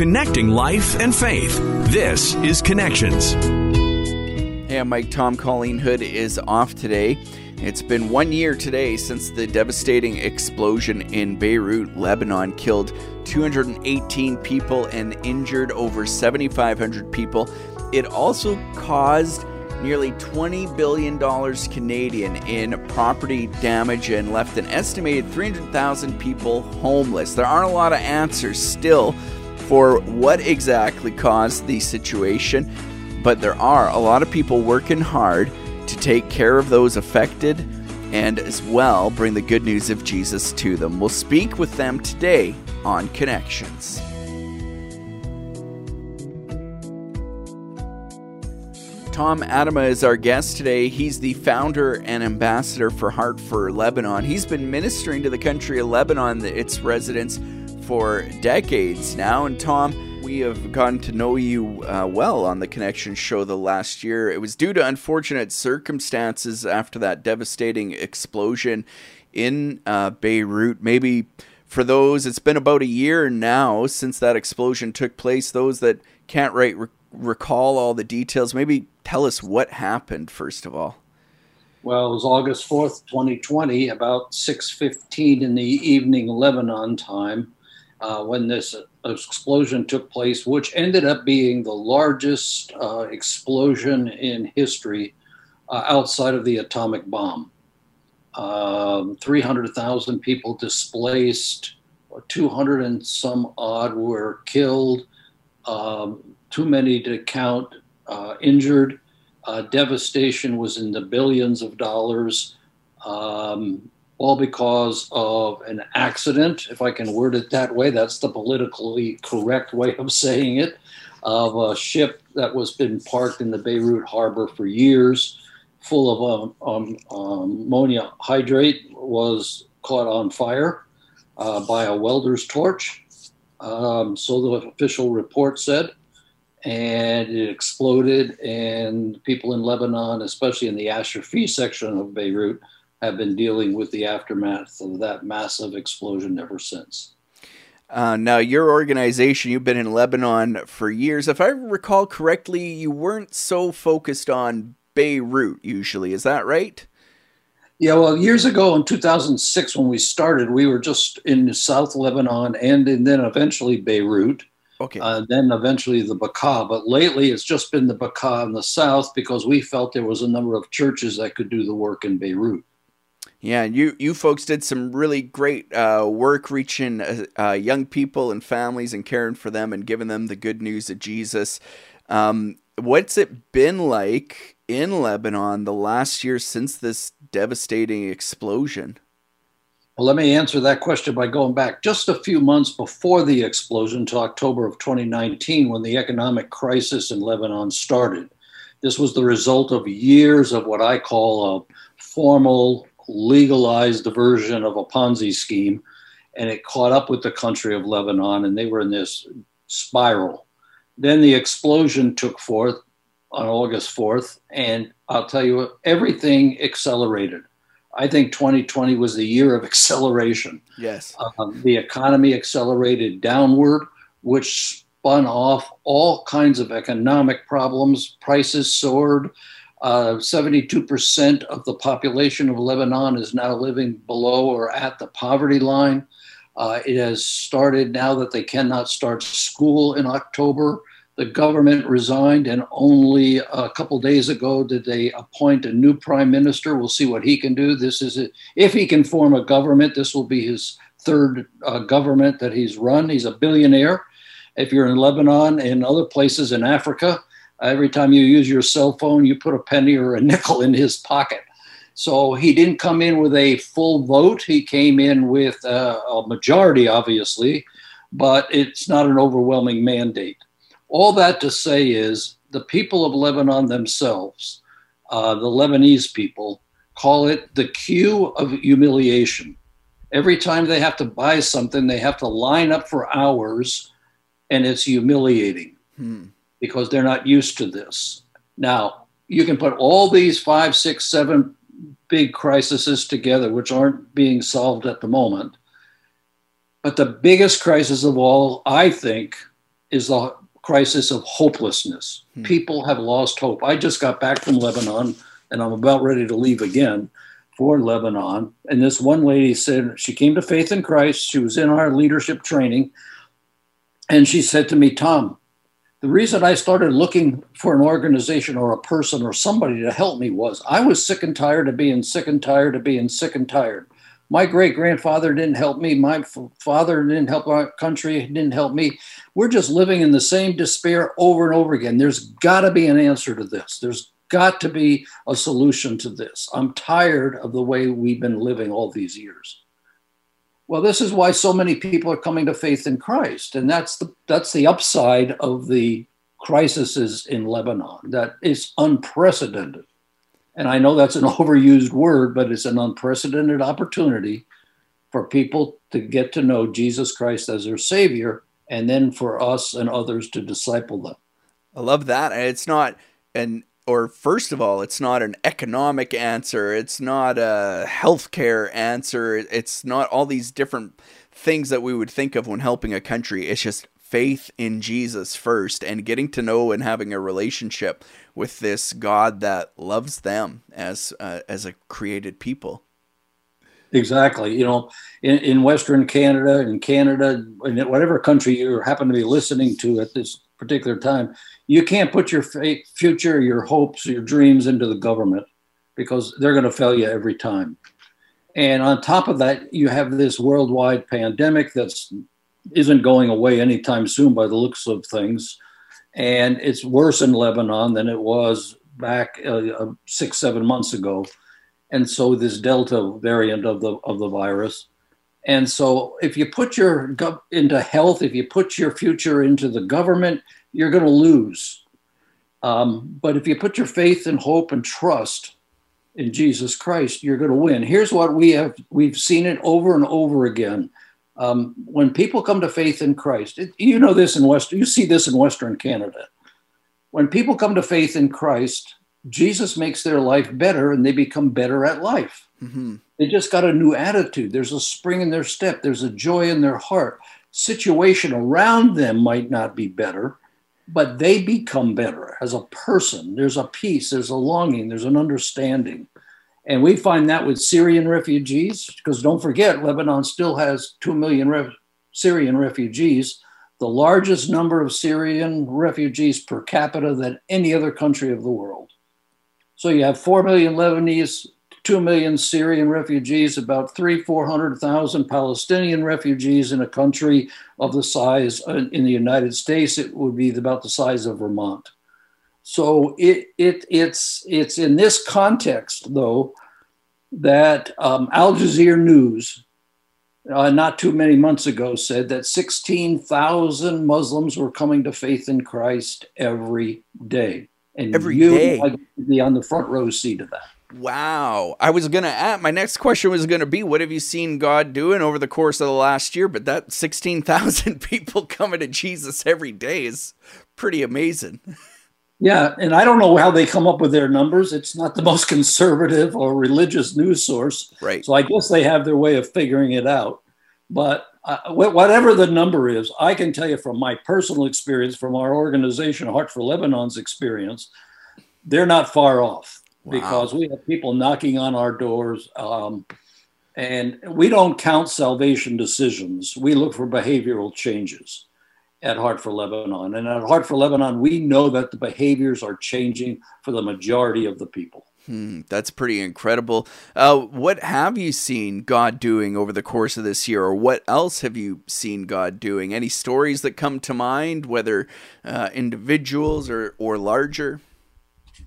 connecting life and faith. This is Connections. Hey, I'm Mike Tom. Colleen Hood is off today. It's been one year today since the devastating explosion in Beirut, Lebanon, killed 218 people and injured over 7,500 people. It also caused nearly $20 billion Canadian in property damage and left an estimated 300,000 people homeless. There aren't a lot of answers still for what exactly caused the situation, but there are a lot of people working hard to take care of those affected and as well bring the good news of Jesus to them. We'll speak with them today on Connections. Tom Atema is our guest today. He's the founder and ambassador for Heart for Lebanon. He's been ministering to the country of Lebanon, its residents, for decades now. And Tom, we have gotten to know you uh, well on the Connection show the last year. It was due to unfortunate circumstances after that devastating explosion in uh, Beirut. Maybe for those, it's been about a year now since that explosion took place. Those that can't re- recall all the details, maybe tell us what happened first of all. Well, it was August 4th, 2020, about 6:15 in the evening Lebanon time uh, when this explosion took place, which ended up being the largest uh, explosion in history uh, outside of the atomic bomb. Um, 300,000 people displaced, 200 and some odd were killed, um, too many to count uh, injured. Uh, devastation was in the billions of dollars. Um, all because of an accident, if I can word it that way. That's the politically correct way of saying it, of a ship that was been parked in the Beirut harbor for years, full of um, um, ammonium nitrate, was caught on fire uh, by a welder's torch. Um, so the official report said. And it exploded, and people in Lebanon, especially in the Ashrafi section of Beirut, have been dealing with the aftermath of that massive explosion ever since. Uh, now, your organization, you've been in Lebanon for years. If I recall correctly, you weren't so focused on Beirut usually. Is that right? Yeah, well, years ago in 2006, when we started, we were just in South Lebanon and, and then eventually Beirut. Okay. Uh, then eventually the Bekaa. But lately it's just been the Bekaa in the south because we felt there was a number of churches that could do the work in Beirut. Yeah, you you folks did some really great uh, work reaching uh, uh, young people and families and caring for them and giving them the good news of Jesus. Um, what's it been like in Lebanon the last year since this devastating explosion? Well, let me answer that question by going back just a few months before the explosion to October of 2019 when the economic crisis in Lebanon started. This was the result of years of what I call a formal legalized version of a Ponzi scheme, and it caught up with the country of Lebanon, and they were in this spiral. Then the explosion took forth on August 4th, and I'll tell you, everything accelerated. I think 2020 was the year of acceleration. Yes. Um, the economy accelerated downward, which spun off all kinds of economic problems. Prices soared. Uh, 72% of the population of Lebanon is now living below or at the poverty line. Uh, it has started now that they cannot start school in October. The government resigned, and only a couple days ago did they appoint a new prime minister. We'll see what he can do. This is it. if he can form a government. This will be his third uh, government that he's run. He's a billionaire. If you're in Lebanon and other places in Africa, Every time you use your cell phone, you put a penny or a nickel in his pocket. So he didn't come in with a full vote. He came in with a, a majority, obviously, but it's not an overwhelming mandate. All that to say is the people of Lebanon themselves, uh, the Lebanese people, call it the queue of humiliation. Every time they have to buy something, they have to line up for hours, and it's humiliating. Hmm because they're not used to this. Now, you can put all these five, six, seven big crises together, which aren't being solved at the moment. But the biggest crisis of all, I think, is the crisis of hopelessness. Hmm. People have lost hope. I just got back from Lebanon and I'm about ready to leave again for Lebanon. And this one lady said she came to faith in Christ. She was in our leadership training. And she said to me, Tom, the reason I started looking for an organization or a person or somebody to help me was I was sick and tired of being sick and tired of being sick and tired. My great grandfather didn't help me. My father didn't help our country, didn't help me. We're just living in the same despair over and over again. There's got to be an answer to this. There's got to be a solution to this. I'm tired of the way we've been living all these years. Well, this is why so many people are coming to faith in Christ, and that's the that's the upside of the crises in Lebanon. That is unprecedented. And I know that's an overused word, but it's an unprecedented opportunity for people to get to know Jesus Christ as their Savior, and then for us and others to disciple them. I love that. And it's not an or first of all, it's not an economic answer. It's not a healthcare answer. It's not all these different things that we would think of when helping a country. It's just faith in Jesus first and getting to know and having a relationship with this God that loves them as uh, as a created people. Exactly. You know, in, in Western Canada, in Canada, in whatever country you happen to be listening to at this particular time, you can't put your future, your hopes, your dreams into the government because they're going to fail you every time. And on top of that, you have this worldwide pandemic that's isn't going away anytime soon by the looks of things. And it's worse in Lebanon than it was back uh, uh, six, seven months ago. And so this Delta variant of the of the virus. And so if you put your into health, if you put your future into the government, you're going to lose. Um, but if you put your faith and hope and trust in Jesus Christ, you're going to win. Here's what we have we've seen it over and over again. Um, when people come to faith in Christ, it, you know this in West, you see this in Western Canada. When people come to faith in Christ, Jesus makes their life better and they become better at life. Mm-hmm. They just got a new attitude. There's a spring in their step, there's a joy in their heart. Situation around them might not be better, but they become better as a person. There's a peace, there's a longing, there's an understanding. And we find that with Syrian refugees, because don't forget, Lebanon still has 2 million re- Syrian refugees, the largest number of Syrian refugees per capita than any other country of the world. So you have 4 million Lebanese 2 million Syrian refugees, about three, 400,000 Palestinian refugees in a country of the size uh, in the United States, it would be about the size of Vermont. So it, it, it's, it's in this context, though, that um, Al Jazeera News, uh, not too many months ago, said that 16,000 Muslims were coming to faith in Christ every day. And every you day. be on the front row seat of that. Wow. I was going to ask, my next question was going to be, what have you seen God doing over the course of the last year? But that 16,000 people coming to Jesus every day is pretty amazing. Yeah. And I don't know how they come up with their numbers. It's not the most conservative or religious news source. Right. So I guess they have their way of figuring it out. But uh, whatever the number is, I can tell you from my personal experience, from our organization, Heart for Lebanon's experience, they're not far off wow. because we have people knocking on our doors. Um, and we don't count salvation decisions. We look for behavioral changes at Heart for Lebanon. And at Heart for Lebanon, we know that the behaviors are changing for the majority of the people. Hmm, that's pretty incredible. Uh, what have you seen God doing over the course of this year, or what else have you seen God doing? Any stories that come to mind, whether uh, individuals or, or larger?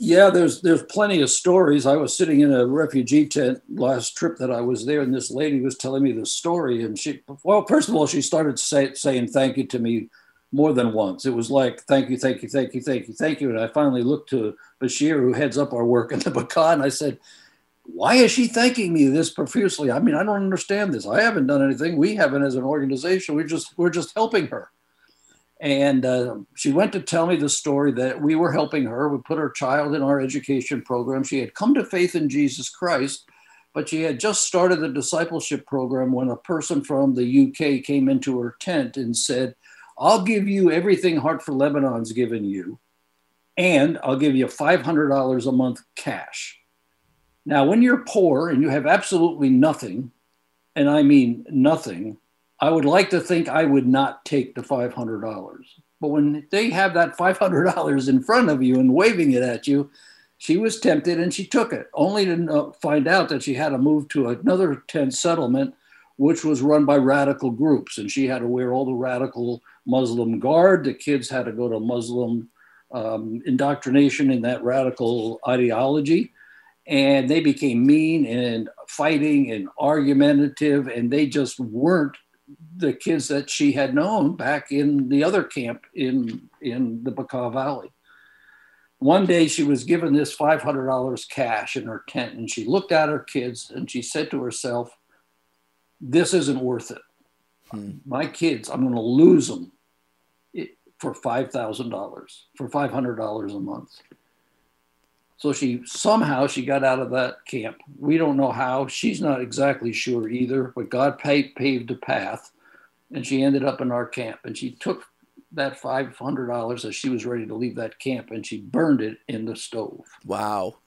Yeah, there's there's plenty of stories. I was sitting in a refugee tent last trip that I was there, and this lady was telling me the story. And she, well, first of all, she started say, saying thank you to me more than once. It was like thank you, thank you, thank you, thank you, thank you. And I finally looked to Bashir, who heads up our work in the Bekaa, and I said, "Why is she thanking me this profusely? I mean, I don't understand this. I haven't done anything. We haven't as an organization. We just we're just helping her." And uh, she went to tell me the story that we were helping her. We put her child in our education program. She had come to faith in Jesus Christ, but she had just started the discipleship program when a person from the UK came into her tent and said, I'll give you everything Heart for Lebanon's given you, and I'll give you $500 a month cash. Now, when you're poor and you have absolutely nothing, and I mean nothing, I would like to think I would not take the $500. But when they have that $500 in front of you and waving it at you, she was tempted and she took it, only to find out that she had to move to another tent settlement, which was run by radical groups. And she had to wear all the radical Muslim guard. The kids had to go to Muslim um, indoctrination in that radical ideology. And they became mean and fighting and argumentative, and they just weren't the kids that she had known back in the other camp in in the Bekaa Valley. One day she was given this $500 cash in her tent and she looked at her kids and she said to herself, This isn't worth it. Hmm. My kids, I'm going to lose them for $5,000, for $500 a month. So she somehow she got out of that camp. We don't know how. She's not exactly sure either, but God paved, paved a path and she ended up in our camp and she took that $500 as she was ready to leave that camp and she burned it in the stove. Wow.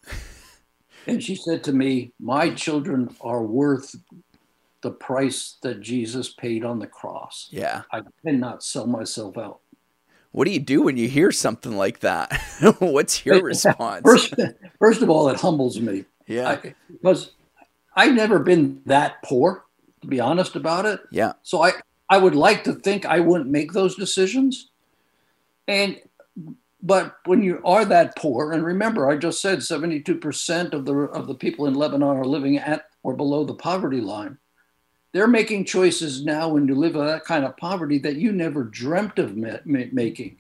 and she said to me, My children are worth the price that Jesus paid on the cross. Yeah. I cannot sell myself out. What do you do when you hear something like that? What's your response? First, first of all, it humbles me. Yeah. I, because I've never been that poor, to be honest about it. Yeah. So I, I would like to think I wouldn't make those decisions. And but when you are that poor, and remember, I just said 72% of the of the people in Lebanon are living at or below the poverty line. They're making choices now when you live in that kind of poverty that you never dreamt of making.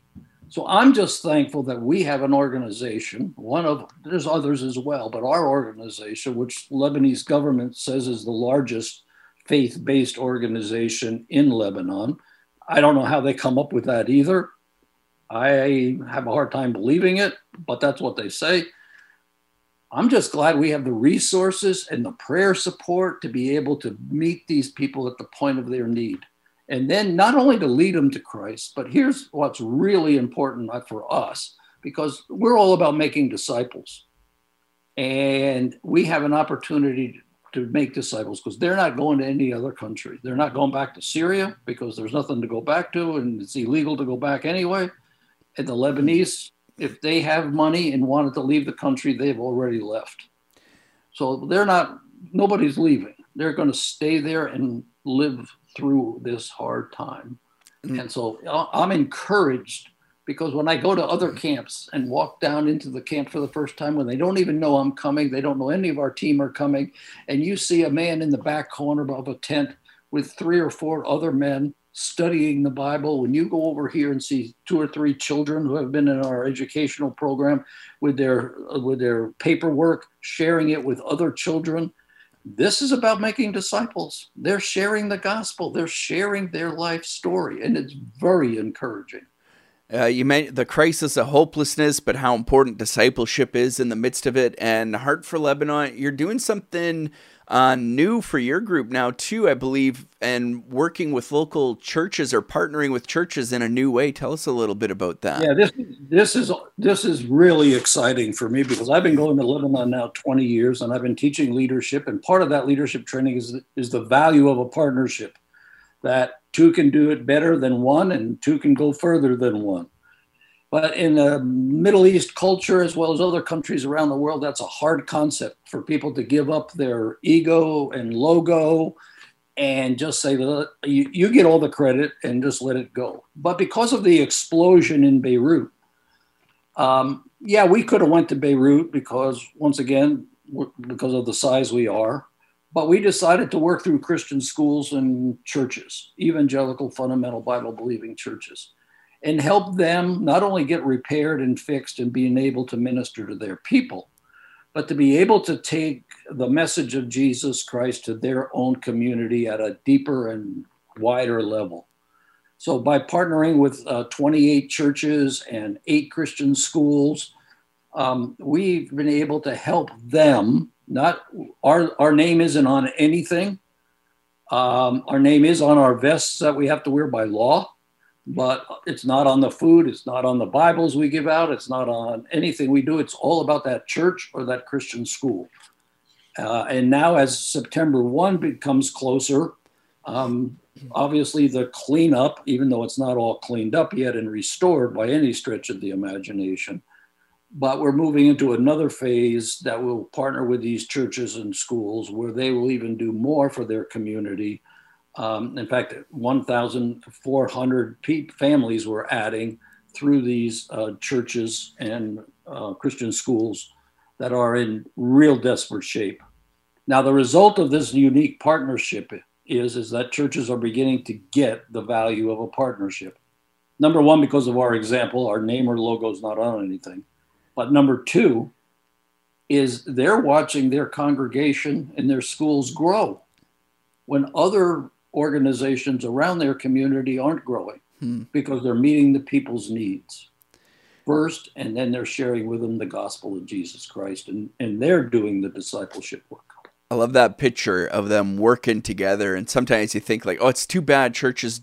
So I'm just thankful that we have an organization. One of there's others as well, but our organization, which Lebanese government says is the largest faith based organization in Lebanon. I don't know how they come up with that either. I have a hard time believing it, but that's what they say. I'm just glad we have the resources and the prayer support to be able to meet these people at the point of their need. And then not only to lead them to Christ, but here's what's really important for us because we're all about making disciples. And we have an opportunity to make disciples because they're not going to any other country. They're not going back to Syria because there's nothing to go back to and it's illegal to go back anyway. And the Lebanese, if they have money and wanted to leave the country, they've already left. So they're not, nobody's leaving. They're going to stay there and live through this hard time. Mm-hmm. And so I'm encouraged because when I go to other camps and walk down into the camp for the first time, when they don't even know I'm coming, they don't know any of our team are coming, and you see a man in the back corner of a tent with three or four other men studying the Bible, when you go over here and see two or three children who have been in our educational program with their with their paperwork, sharing it with other children, this is about making disciples. They're sharing the gospel. They're sharing their life story, and it's very encouraging. Uh, you meant the crisis of hopelessness, but how important discipleship is in the midst of it. And Heart for Lebanon, you're doing something uh, new for your group now too, I believe, and working with local churches or partnering with churches in a new way. Tell us a little bit about that. Yeah, this this is this is really exciting for me because I've been going to Lebanon now 20 years, and I've been teaching leadership, and part of that leadership training is is the value of a partnership that two can do it better than one and two can go further than one. But in the Middle East culture, as well as other countries around the world, that's a hard concept for people to give up their ego and logo and just say, you, you get all the credit and just let it go. But because of the explosion in Beirut, um, yeah, we could have went to Beirut because, once again, because of the size we are, but we decided to work through Christian schools and churches, evangelical, fundamental Bible believing churches, and help them not only get repaired and fixed and being able to minister to their people, but to be able to take the message of Jesus Christ to their own community at a deeper and wider level. So, by partnering with uh, 28 churches and eight Christian schools, um, we've been able to help them not our our name isn't on anything. Um, our name is on our vests that we have to wear by law, but it's not on the food, it's not on the Bibles we give out, it's not on anything we do. It's all about that church or that Christian school. Uh, and now, as September 1 becomes closer, um, obviously the cleanup, even though it's not all cleaned up yet and restored by any stretch of the imagination, but we're moving into another phase that will partner with these churches and schools where they will even do more for their community. Um, in fact, 1,400 families we're adding through these uh, churches and uh, Christian schools that are in real desperate shape. Now, the result of this unique partnership is, is that churches are beginning to get the value of a partnership. Number one, because of our example, our name or logo is not on anything. But number two is they're watching their congregation and their schools grow when other organizations around their community aren't growing hmm. because they're meeting the people's needs first and then they're sharing with them the gospel of Jesus Christ and, and they're doing the discipleship work. I love that picture of them working together. And sometimes you think like, oh, it's too bad churches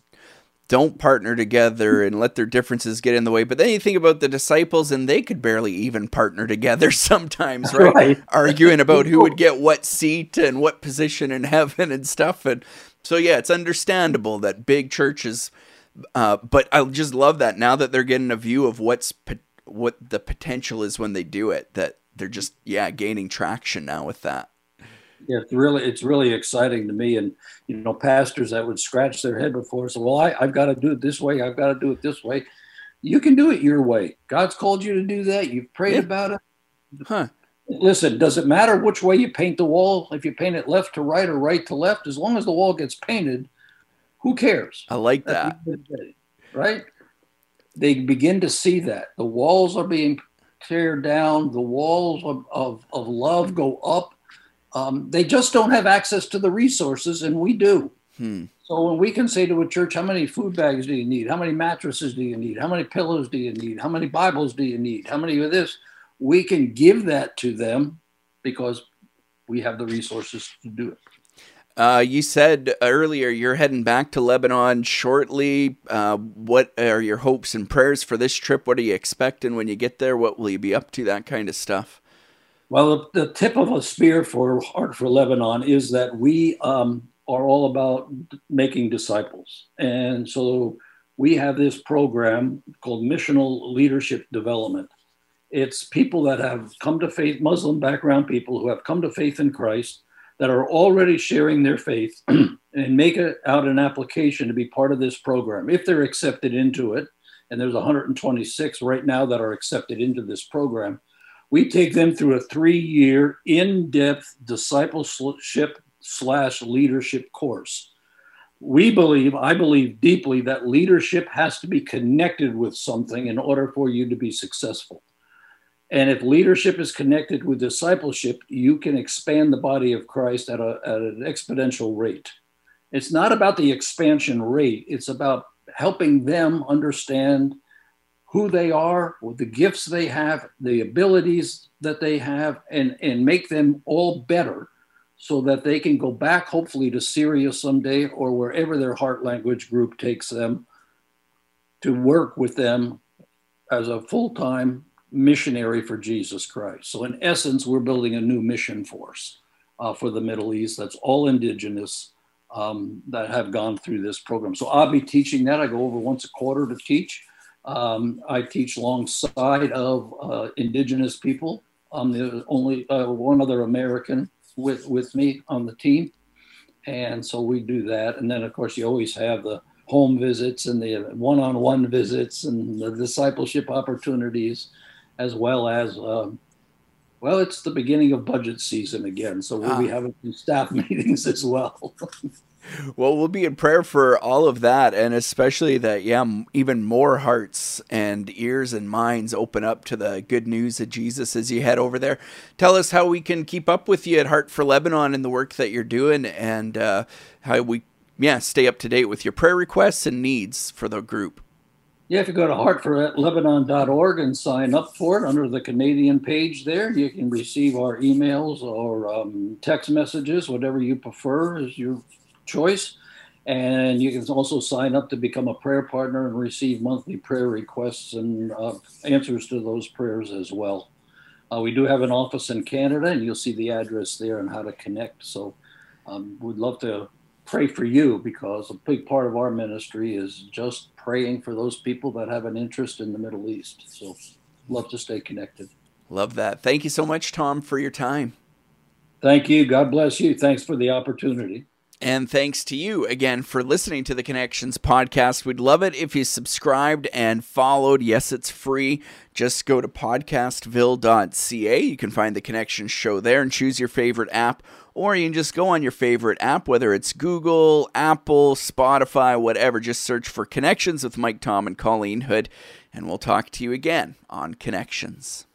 don't partner together and let their differences get in the way. But then you think about the disciples, and they could barely even partner together sometimes, right? right. Arguing about who would get what seat and what position in heaven and stuff. And so, yeah, it's understandable that big churches. Uh, but I just love that now that they're getting a view of what's what the potential is when they do it. That they're just yeah gaining traction now with that yeah, it's really it's really exciting to me. And you know, pastors that would scratch their head before say, "Well, I, I've got to do it this way. I've got to do it this way." You can do it your way. God's called you to do that. You've prayed yeah. about it. Huh. Listen, does it matter which way you paint the wall? If you paint it left to right or right to left, as long as the wall gets painted, who cares? I like that. Right? They begin to see that the walls are being teared down. The walls of, of, of love go up um, they just don't have access to the resources, and we do. Hmm. So when we can say to a church, how many food bags do you need? How many mattresses do you need? How many pillows do you need? How many Bibles do you need? How many of this? We can give that to them because we have the resources to do it. Uh, you said earlier you're heading back to Lebanon shortly. Uh, what are your hopes and prayers for this trip? What are you expecting when you get there? What will you be up to? That kind of stuff. Well, the, tip of a spear for Heart for Lebanon is that we um, are all about making disciples. And so we have this program called Missional Leadership Development. It's people that have come to faith, Muslim background people who have come to faith in Christ that are already sharing their faith and make it out an application to be part of this program if they're accepted into it. And there's 126 right now that are accepted into this program we take them through a three year, in depth discipleship slash leadership course. We believe, I believe deeply, that leadership has to be connected with something in order for you to be successful. And if leadership is connected with discipleship, you can expand the body of Christ at, a, at an exponential rate. It's not about the expansion rate, it's about helping them understand who they are, the gifts they have, the abilities that they have, and, and make them all better so that they can go back, hopefully, to Syria someday or wherever their heart language group takes them to work with them as a full time missionary for Jesus Christ. So, in essence, we're building a new mission force uh, for the Middle East that's all indigenous um, that have gone through this program. So, I'll be teaching that. I go over once a quarter to teach. Um, I teach alongside of uh, indigenous people. I'm the only uh, one other American with, with me on the team. And so we do that. And then, of course, you always have the home visits and the one on one visits and the discipleship opportunities, as well as, um, well, it's the beginning of budget season again. So we'll ah. be having some staff meetings as well. well, we'll be in prayer for all of that, and especially that, yeah, even more hearts and ears and minds open up to the good news of Jesus as you head over there. Tell us how we can keep up with you at Heart for Lebanon and the work that you're doing, and uh, how we, yeah, stay up to date with your prayer requests and needs for the group. Yeah, if you go to heartforlebanon.org and sign up for it under the Canadian page there, you can receive our emails or um, text messages, whatever you prefer is your choice. And you can also sign up to become a prayer partner and receive monthly prayer requests and uh, answers to those prayers as well. Uh, we do have an office in Canada, and you'll see the address there and how to connect. So um, we'd love to pray for you because a big part of our ministry is just praying for those people that have an interest in the Middle East. So love to stay connected. Love that. Thank you so much, Tom, for your time. Thank you. God bless you. Thanks for the opportunity. And thanks to you again for listening to the Connections podcast. We'd love it if you subscribed and followed. Yes, it's free. Just go to podcastville.ca. You can find the Connections show there and choose your favorite app, or you can just go on your favorite app, whether it's Google, Apple, Spotify, whatever. Just search for Connections with Mike Tom and Colleen Hood, and we'll talk to you again on Connections.